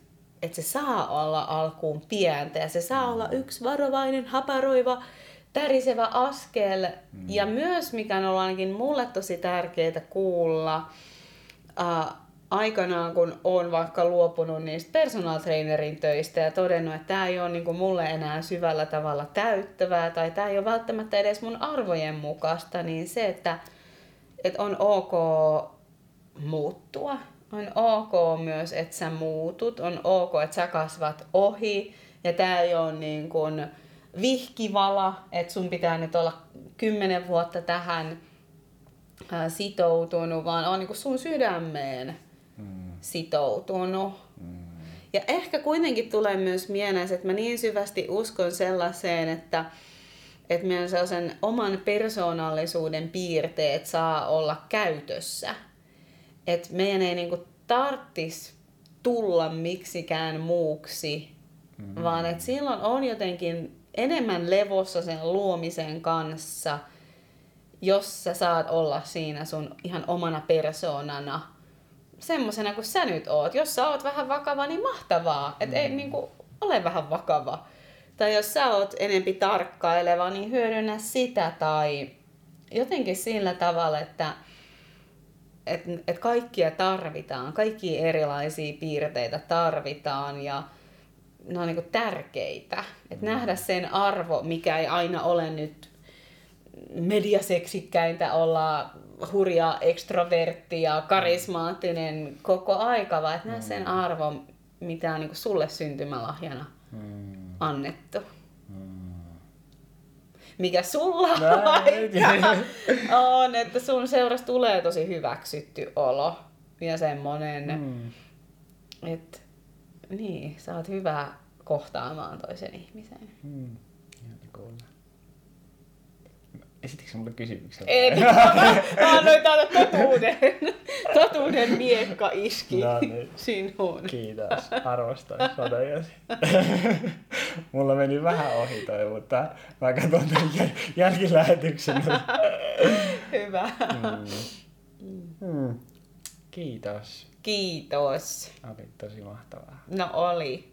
että se saa olla alkuun pientä ja se saa olla yksi varovainen, haparoiva, tärisevä askel. Mm. Ja myös, mikä on ollut ainakin mulle tosi tärkeää kuulla, äh, aikanaan kun on vaikka luopunut niistä personal trainerin töistä ja todennut, että tämä ei ole niin mulle enää syvällä tavalla täyttävää tai tämä ei ole välttämättä edes mun arvojen mukaista, niin se, että että on ok muuttua. On ok myös, että sä muutut. On ok, että sä kasvat ohi. Ja tää ei ole niin kuin vihkivala, että sun pitää nyt olla kymmenen vuotta tähän sitoutunut, vaan on niin kuin sun sydämeen. Sitoutunut. Mm. Ja ehkä kuitenkin tulee myös mieleen, että mä niin syvästi uskon sellaiseen, että että meidän sellaisen oman persoonallisuuden piirteet saa olla käytössä. Että meidän ei niinku tarttis tulla miksikään muuksi, mm-hmm. vaan että silloin on jotenkin enemmän levossa sen luomisen kanssa, jos sä saat olla siinä sun ihan omana persoonana, semmosena kuin sä nyt oot. Jos sä oot vähän vakava, niin mahtavaa. Että mm. ei niinku, ole vähän vakava tai jos sä oot enempi tarkkaileva, niin hyödynnä sitä tai jotenkin sillä tavalla, että et, et kaikkia tarvitaan, kaikki erilaisia piirteitä tarvitaan ja ne on niinku tärkeitä. Et mm. nähdä sen arvo, mikä ei aina ole nyt mediaseksikkäintä olla hurja ekstrovertti ja karismaattinen koko aika, vaan että sen mm. arvo, mitä on niinku sulle syntymälahjana mm annettu. Mm. Mikä sulla on, että sun seurassa tulee tosi hyväksytty olo ja semmonen, mm. että niin, sä oot hyvä kohtaamaan toisen ihmisen. Mm. Esitikö mulle kysymyksen? En, mä, mä annoin täällä totuuden. Totuuden miekka iski no niin. sinuun. Kiitos, arvostan sadajasi. Mulla meni vähän ohi toi, mutta mä katson tämän jälkilähetyksen. Hyvä. Mm. Mm. Kiitos. Kiitos. Oli tosi mahtavaa. No oli.